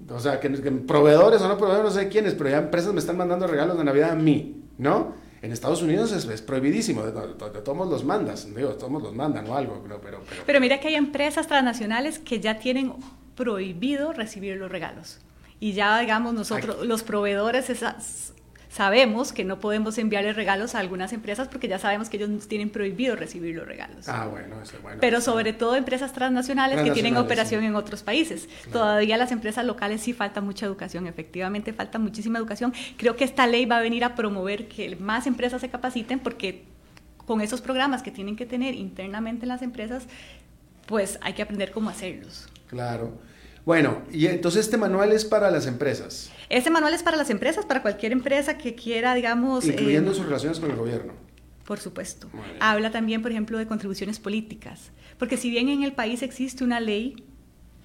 O sea, que, proveedores o no proveedores, no sé quiénes, pero ya empresas me están mandando regalos de Navidad a mí, ¿no? En Estados Unidos es, prohibidísimo, de, todos los mandas, digo, todos los mandan o algo, pero, pero, pero... mira que hay empresas transnacionales que ya tienen prohibido recibir los regalos. Y ya, digamos, nosotros, los proveedores, esas, sabemos que no podemos enviarle regalos a algunas empresas porque ya sabemos que ellos tienen prohibido recibir los regalos. Ah, bueno, eso es bueno. Pero sobre todo empresas transnacionales, que tienen operación en otros países. Todavía las empresas locales sí falta mucha educación, efectivamente falta muchísima educación. Creo que esta ley va a venir a promover que más empresas se capaciten porque con esos programas que tienen que tener internamente en las empresas, pues hay que aprender cómo hacerlos. Claro. Bueno, y entonces este manual es para las empresas. Este manual es para las empresas, para cualquier empresa que quiera, digamos... Incluyendo eh, sus relaciones con el gobierno. Por supuesto. Habla también, por ejemplo, de contribuciones políticas. Porque si bien en el país existe una ley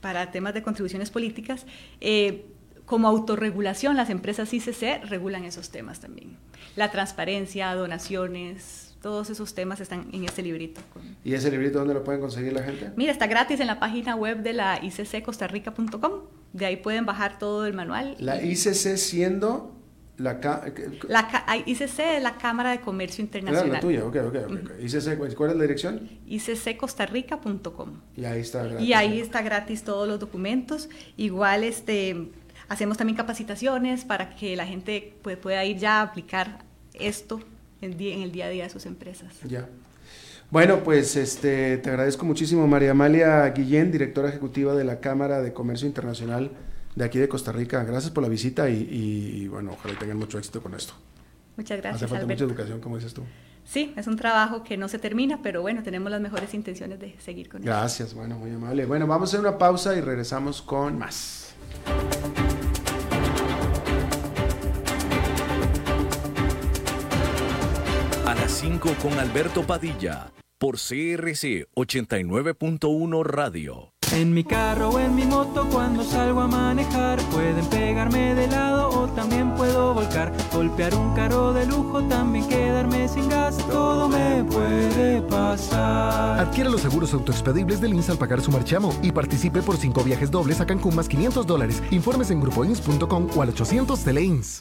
para temas de contribuciones políticas, eh, como autorregulación las empresas ICC regulan esos temas también. La transparencia, donaciones, todos esos temas están en este librito. ¿Y ese librito dónde lo pueden conseguir la gente? Mira, está gratis en la página web de la iccostarrica.com. De ahí pueden bajar todo el manual. La ICC siendo la, la ICC es la Cámara de Comercio Internacional. la tuya, ok, ok, okay. ICC, ¿cuál es la dirección? iccostarrica.com. Y ahí está gratis. Y ahí está gratis todos los documentos. Igual este hacemos también capacitaciones para que la gente pueda ir ya a aplicar esto en, el día a día de sus empresas. Ya. Bueno, pues este, te agradezco muchísimo, María Amalia Guillén, directora ejecutiva de la Cámara de Comercio Internacional de aquí de Costa Rica. Gracias por la visita y, bueno, ojalá tengan mucho éxito con esto. Muchas gracias. Hace falta mucha educación, como dices tú. Sí, es un trabajo que no se termina, pero bueno, tenemos las mejores intenciones de seguir con Gracias, bueno, muy amable. Bueno, vamos a hacer una pausa y regresamos con más. Las 5 con Alberto Padilla por CRC 89.1 Radio. En mi carro o en mi moto cuando salgo a manejar pueden pegarme de lado o también puedo volcar, golpear un carro de lujo, también quedarme sin gas, todo me puede pasar. Adquiere los seguros autoexpedibles del INS al pagar su marchamo y participe por cinco viajes dobles a Cancún más 500 dólares. Informes en grupoins.com o al 800 Teleins.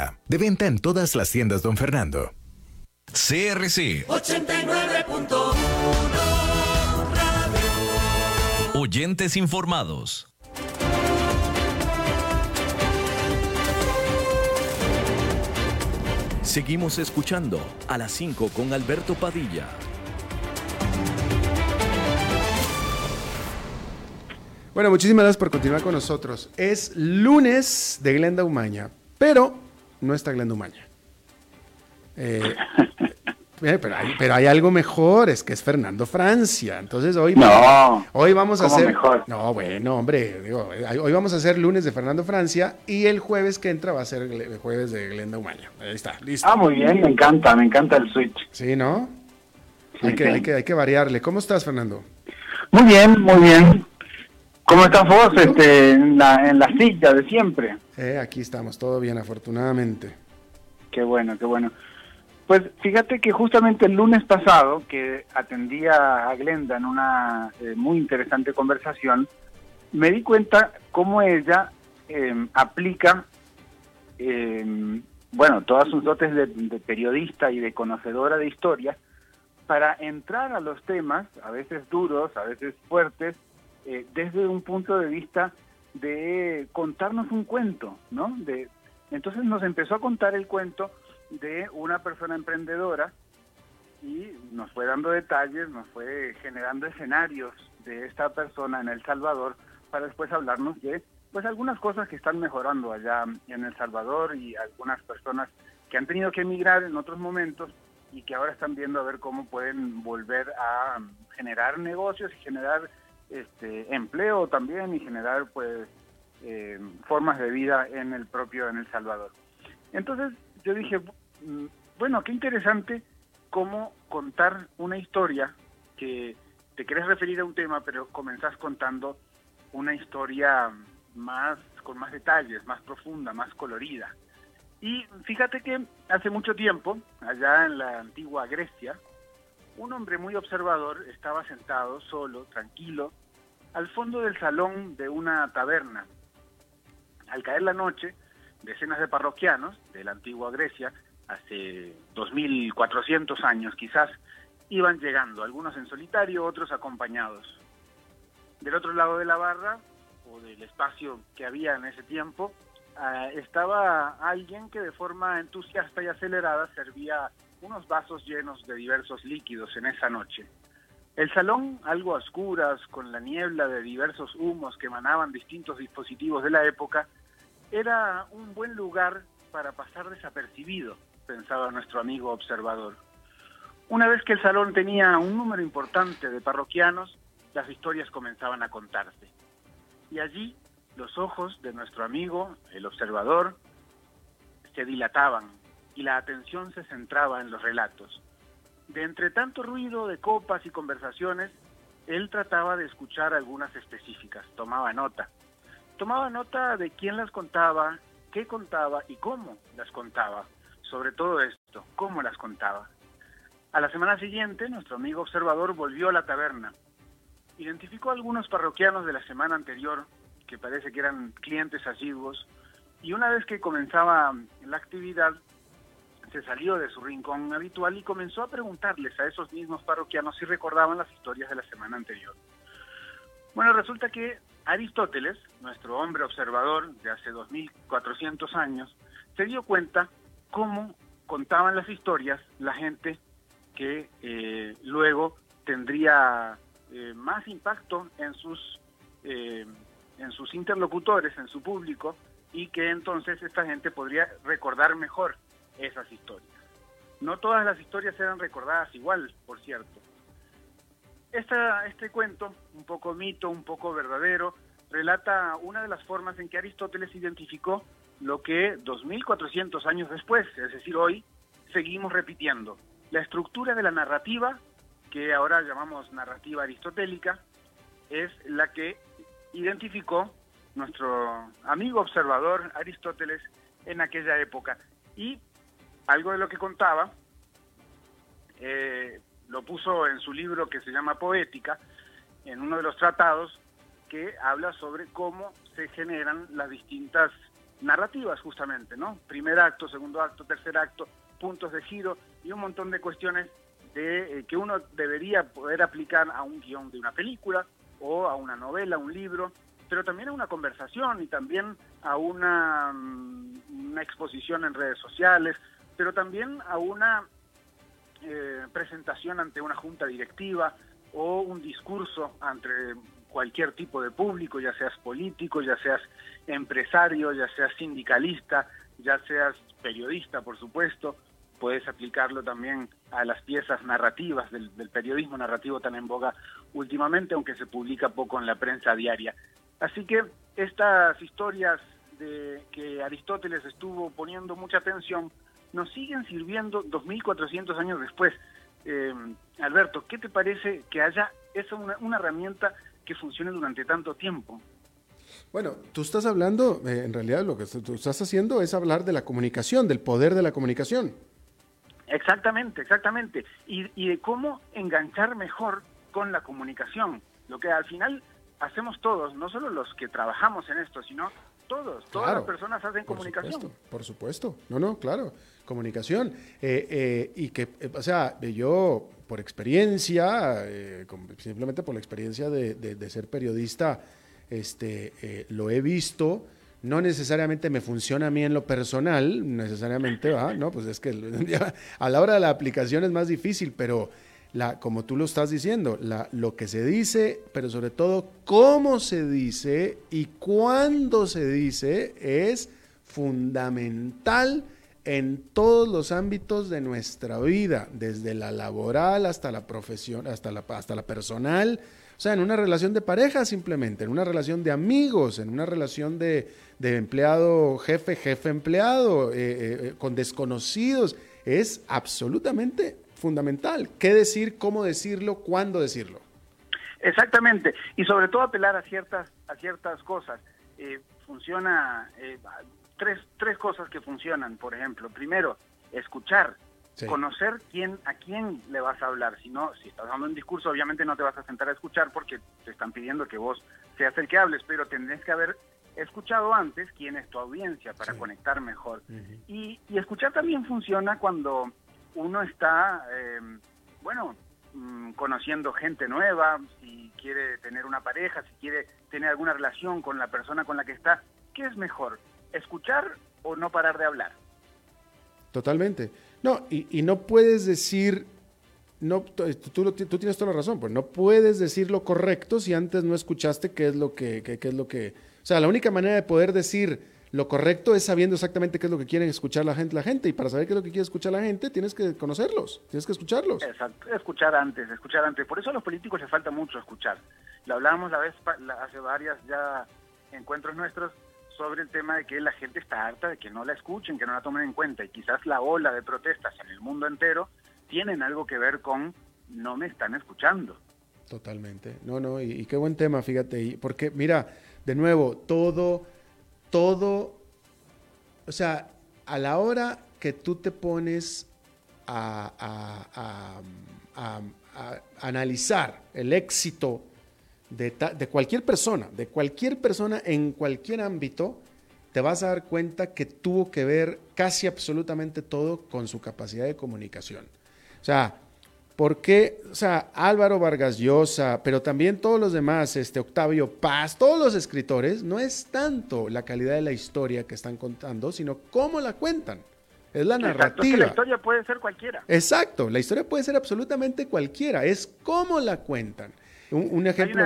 De venta en todas las tiendas, don Fernando. CRC 89.1 Oyentes informados. Seguimos escuchando a las 5 con Alberto Padilla. Bueno, muchísimas gracias por continuar con nosotros. Es lunes de Glenda Umaña, pero no está Glenda Umaña. Eh, eh, pero, hay, pero hay algo mejor, es que es Fernando Francia. Entonces hoy, No, hoy vamos a ¿cómo hacer... mejor? No, bueno, hombre, digo, hoy vamos a hacer lunes de Fernando Francia y el jueves que entra va a ser el jueves de Glenda Umaña. Ahí está, listo. Ah, muy bien, me encanta, me encanta el switch. Sí, ¿no? Sí, hay, que, sí. hay, que, hay que variarle. ¿Cómo estás, Fernando? Muy bien, muy bien. ¿Cómo estás vos este, en, la, en la silla de siempre? Eh, aquí estamos, todo bien, afortunadamente. Qué bueno, qué bueno. Pues fíjate que justamente el lunes pasado, que atendía a Glenda en una eh, muy interesante conversación, me di cuenta cómo ella eh, aplica, eh, bueno, todas sus dotes de, de periodista y de conocedora de historia para entrar a los temas, a veces duros, a veces fuertes, eh, desde un punto de vista de contarnos un cuento, ¿no? De, entonces nos empezó a contar el cuento de una persona emprendedora y nos fue dando detalles, nos fue generando escenarios de esta persona en El Salvador para después hablarnos de pues algunas cosas que están mejorando allá en El Salvador y algunas personas que han tenido que emigrar en otros momentos y que ahora están viendo a ver cómo pueden volver a generar negocios y generar este empleo también y generar pues eh, formas de vida en el propio en El Salvador. Entonces yo dije, mm, bueno, qué interesante cómo contar una historia que te querés referir a un tema, pero comenzás contando una historia más con más detalles, más profunda, más colorida. Y fíjate que hace mucho tiempo, allá en la antigua Grecia, un hombre muy observador estaba sentado solo, tranquilo, al fondo del salón de una taberna. Al caer la noche, decenas de parroquianos de la antigua Grecia, hace 2400 años quizás, iban llegando, algunos en solitario, otros acompañados. Del otro lado de la barra, o del espacio que había en ese tiempo, ah, estaba alguien que de forma entusiasta y acelerada servía unos vasos llenos de diversos líquidos en esa noche. El salón, algo a oscuras, con la niebla de diversos humos que emanaban distintos dispositivos de la época, era un buen lugar para pasar desapercibido, pensaba nuestro amigo observador. Una vez que el salón tenía un número importante de parroquianos, las historias comenzaban a contarse. Y allí los ojos de nuestro amigo, el observador, se dilataban y la atención se centraba en los relatos. De entre tanto ruido de copas y conversaciones, él trataba de escuchar algunas específicas, tomaba nota. Tomaba nota de quién las contaba, qué contaba y cómo las contaba. Sobre todo esto, cómo las contaba. A la semana siguiente, nuestro amigo observador volvió a la taberna. Identificó a algunos parroquianos de la semana anterior, que parece que eran clientes asiduos, y una vez que comenzaba la actividad, se salió de su rincón habitual y comenzó a preguntarles a esos mismos parroquianos si recordaban las historias de la semana anterior. Bueno, resulta que Aristóteles, nuestro hombre observador de hace 2400 años, se dio cuenta cómo contaban las historias la gente que eh, luego tendría eh, más impacto en sus, eh, en sus interlocutores, en su público, y que entonces esta gente podría recordar mejor esas historias. No todas las historias eran recordadas igual, por cierto. Esta, este cuento, un poco mito, un poco verdadero, relata una de las formas en que Aristóteles identificó lo que 2400 años después, es decir, hoy, seguimos repitiendo. La estructura de la narrativa, que ahora llamamos narrativa aristotélica, es la que identificó nuestro amigo observador Aristóteles en aquella época. Y algo de lo que contaba, eh, lo puso en su libro que se llama Poética, en uno de los tratados que habla sobre cómo se generan las distintas narrativas justamente, ¿no? Primer acto, segundo acto, tercer acto, puntos de giro y un montón de cuestiones de eh, que uno debería poder aplicar a un guion de una película o a una novela, un libro, pero también a una conversación y también a una, mm, una exposición en redes sociales, pero también a una eh, presentación ante una junta directiva o un discurso ante cualquier tipo de público, ya seas político, ya seas empresario, ya seas sindicalista, ya seas periodista, por supuesto, puedes aplicarlo también a las piezas narrativas del, periodismo narrativo tan en boga últimamente, aunque se publica poco en la prensa diaria. Así que estas historias de que Aristóteles estuvo poniendo mucha atención nos siguen sirviendo 2.400 años después. Eh, Alberto, ¿qué te parece que haya esa una, una herramienta que funcione durante tanto tiempo? Bueno, tú estás hablando, eh, en realidad lo que tú estás haciendo es hablar de la comunicación, del poder de la comunicación. Exactamente, exactamente. Y, y de cómo enganchar mejor con la comunicación. Lo que al final hacemos todos, no solo los que trabajamos en esto, sino todos, todas las personas hacen comunicación. por supuesto, no, no, claro, comunicación. Eh, eh, y que, eh, o sea, yo por experiencia, simplemente por la experiencia de, ser periodista, este, lo he visto. No necesariamente me funciona a mí en lo personal, necesariamente, ¿va? No, pues es que a la hora de la aplicación es más difícil, pero la, como tú lo estás diciendo, la, lo que se dice, pero sobre todo cómo se dice y cuándo se dice es fundamental en todos los ámbitos de nuestra vida, desde la laboral hasta la profesión, hasta la, hasta la personal, o sea, en una relación de pareja simplemente, en una relación de amigos, en una relación de, empleado jefe, jefe empleado, eh, eh, eh, con desconocidos, es absolutamente fundamental. ¿Qué decir, cómo decirlo, cuándo decirlo? Exactamente, y sobre todo apelar a ciertas, a ciertas cosas. Eh, funciona, eh, tres, tres cosas que funcionan, por ejemplo. Primero, escuchar, conocer quién, a quién le vas a hablar. Si no, si estás dando un discurso, obviamente no te vas a sentar a escuchar porque te están pidiendo que vos seas el que hables, pero tendrás que haber escuchado antes quién es tu audiencia para conectar mejor. y, y escuchar también funciona cuando uno está, em, bueno, mm, conociendo gente nueva, si quiere tener una pareja, si quiere tener alguna relación con la persona con la que está, ¿qué es mejor? ¿Escuchar o no parar de hablar? Totalmente. No, y, no puedes decir, no, tú, tú, tienes toda la razón, pues no puedes decir lo correcto si antes no escuchaste qué es lo que, qué es lo que, o sea, la única manera de poder decir lo correcto es sabiendo exactamente qué es lo que quieren escuchar la gente, la gente. Y para saber qué es lo que quiere escuchar la gente, tienes que conocerlos, tienes que escucharlos. Exacto, escuchar antes, escuchar antes. Por eso a los políticos les falta mucho escuchar. Lo hablábamos la vez hace varias ya encuentros nuestros sobre el tema de que la gente está harta de que no la escuchen, que no la tomen en cuenta. Y quizás la ola de protestas en el mundo entero tienen algo que ver con no me están escuchando. Totalmente. No, no, y, y qué buen tema, fíjate. Porque mira, de nuevo, todo todo, o sea, a la hora que tú te pones a, analizar el éxito de, de, cualquier persona, de cualquier persona en cualquier ámbito, te vas a dar cuenta que tuvo que ver casi absolutamente todo con su capacidad de comunicación. O sea, porque, o sea, Álvaro Vargas Llosa, pero también todos los demás, este Octavio Paz, todos los escritores, no es tanto la calidad de la historia que están contando, sino cómo la cuentan. Es la narrativa. la historia puede ser cualquiera. Exacto, la historia puede ser absolutamente cualquiera, es cómo la cuentan. Un, ejemplo...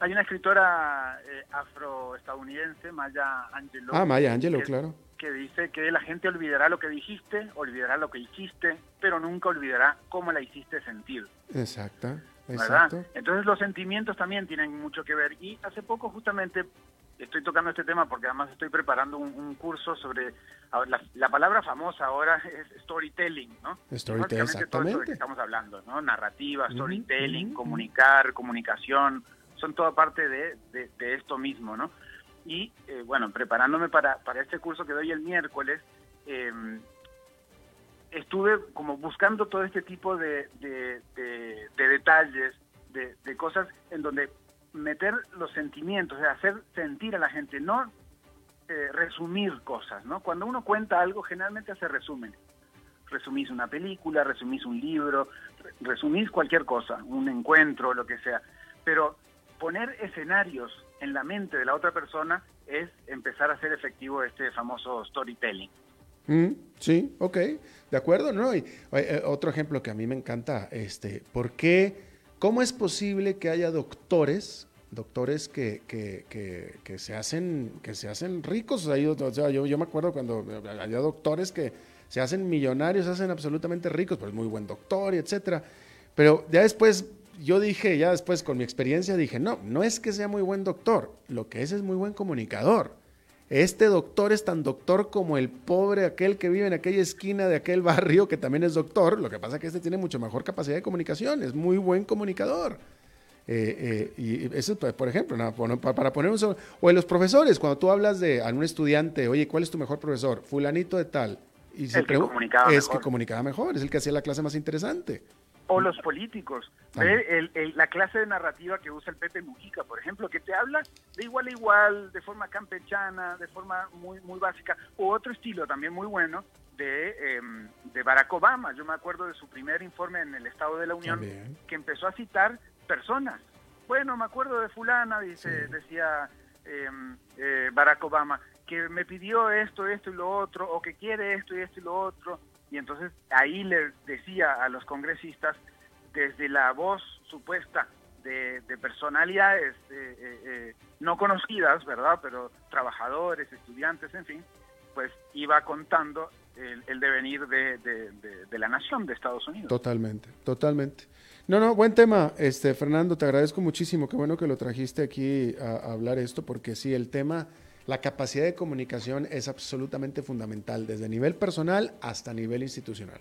Hay una, escritora eh, afroestadounidense, Maya Angelou. Ah, Maya Angelou, claro. Que dice que la gente olvidará lo que dijiste, olvidará lo que hiciste, pero nunca olvidará cómo la hiciste sentir. Exacto. Exacto. Entonces los sentimientos también tienen mucho que ver. Y hace poco justamente estoy tocando este tema porque además estoy preparando un, curso sobre la, palabra famosa ahora es storytelling, ¿no? Storytelling, exactamente. Todo eso que estamos hablando, ¿no? Narrativa, storytelling, comunicar, comunicación, son toda parte de, de, esto mismo, ¿no? Y eh, bueno, preparándome para, para este curso que doy el miércoles, em, estuve como buscando todo este tipo de, de, de detalles, de, cosas en donde meter los sentimientos, o sea, hacer sentir a la gente, no eh, resumir cosas, ¿no? Cuando uno cuenta algo, generalmente hace resumen. Resumís una película, resumís un libro, resumís cualquier cosa, un encuentro, lo que sea. Pero poner escenarios en la mente de la otra persona es empezar a hacer efectivo este famoso storytelling. Mm, sí, ok, de acuerdo, ¿no? Y eh, otro ejemplo que a mí me encanta, este, ¿por qué? ¿Cómo es posible que haya doctores, doctores que, que, se, hacen, que se hacen ricos? O sea, yo, yo, me acuerdo cuando había doctores que se hacen millonarios, se hacen absolutamente ricos, pero es muy buen doctor y etcétera. Pero ya después, yo dije, ya después con mi experiencia dije, no, no es que sea muy buen doctor, lo que es es muy buen comunicador. Este doctor es tan doctor como el pobre aquel que vive en aquella esquina de aquel barrio que también es doctor. Lo que pasa es que este tiene mucho mejor capacidad de comunicación, es muy buen comunicador. Eh, eh, y eso, pues, por ejemplo, para poner un solo, o en los profesores, cuando tú hablas de a un estudiante, oye, ¿cuál es tu mejor profesor? Fulanito de tal. Y se el que comunicaba es que comunicaba mejor, es el que hacía la clase más interesante o los políticos. La clase de narrativa que usa el Pepe Mujica, por ejemplo, que te habla de igual a igual, de forma campechana, de forma muy, muy básica, o otro estilo también muy bueno de, em, de Barack Obama. Yo me acuerdo de su primer informe en el Estado de la Unión, que empezó a citar personas. Bueno, me acuerdo de fulana, dice, decía em, eh, Barack Obama, que me pidió esto, esto y lo otro, o que quiere esto y esto y lo otro y entonces ahí le decía a los congresistas, desde la voz supuesta de, personalidades eh, eh, eh, no conocidas, ¿verdad? Pero trabajadores, estudiantes, en fin, pues iba contando el, devenir de, de, la nación de Estados Unidos. Totalmente, totalmente. No, no, buen tema, este Fernando, te agradezco muchísimo, qué bueno que lo trajiste aquí a hablar esto, porque sí, el tema la capacidad de comunicación es absolutamente fundamental, desde nivel personal hasta nivel institucional.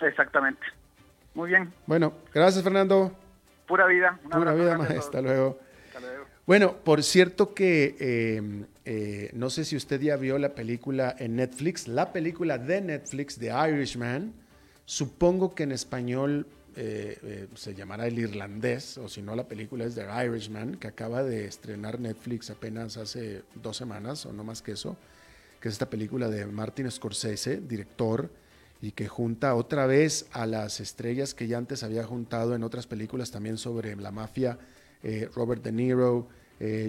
Exactamente. Muy bien. Bueno, gracias Fernando. Pura vida. Pura vida, maestra. luego. Hasta luego. Bueno, por cierto que em, eh, no sé si usted ya vio la película en Netflix, la película de Netflix de Irishman. Supongo que en español eh, eh, se llamará El Irlandés, o si no, la película es The Irishman, que acaba de estrenar Netflix apenas hace dos semanas, o no más que eso, que es esta película de Martin Scorsese, director, y que junta otra vez a las estrellas que ya antes había juntado en otras películas también sobre la mafia, eh, Robert De Niro,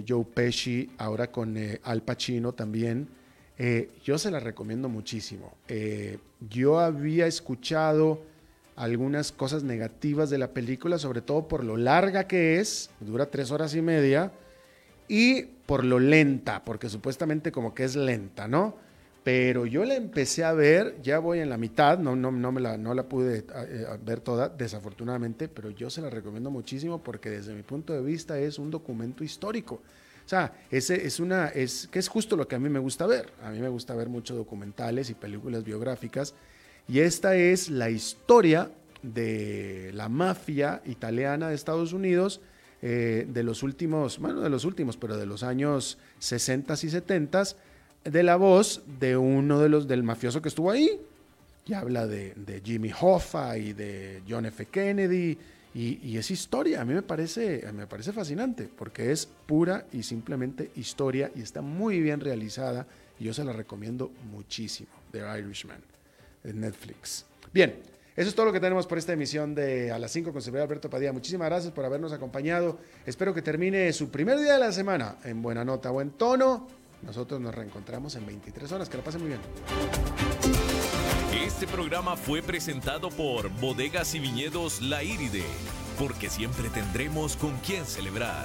Joe Pesci, ahora con Al Pacino también. yo se la recomiendo muchísimo. yo había escuchado algunas cosas negativas de la película, sobre todo por lo larga que es, dura tres horas y media, y por lo lenta, porque supuestamente como que es lenta, ¿no? Pero yo la empecé a ver, ya voy en la mitad, no, no, no, me la, no la pude eh, ver toda, desafortunadamente, pero yo se la recomiendo muchísimo porque desde mi punto de vista es un documento histórico. O sea, ese es una, es, que es justo lo que a mí me gusta ver. A mí me gusta ver mucho documentales y películas biográficas y esta es la historia de la mafia italiana de Estados Unidos eh, de los últimos, bueno, de los últimos, pero de los años 60 y 70 de la voz de uno de los del mafioso que estuvo ahí. Y habla de, Jimmy Hoffa y de John F. Kennedy. Y, y, es historia, a mí me parece, me parece fascinante, porque es pura y simplemente historia y está muy bien realizada. Y yo se la recomiendo muchísimo, The Irishman Netflix. Bien, eso es todo lo que tenemos por esta emisión de A las 5 con Silvio Alberto Padilla. Muchísimas gracias por habernos acompañado. Espero que termine su primer día de la semana en buena nota, buen tono. Nosotros nos reencontramos en 23 horas. Que lo pasen muy bien. Este programa fue presentado por Bodegas y Viñedos La Iride porque siempre tendremos con quién celebrar.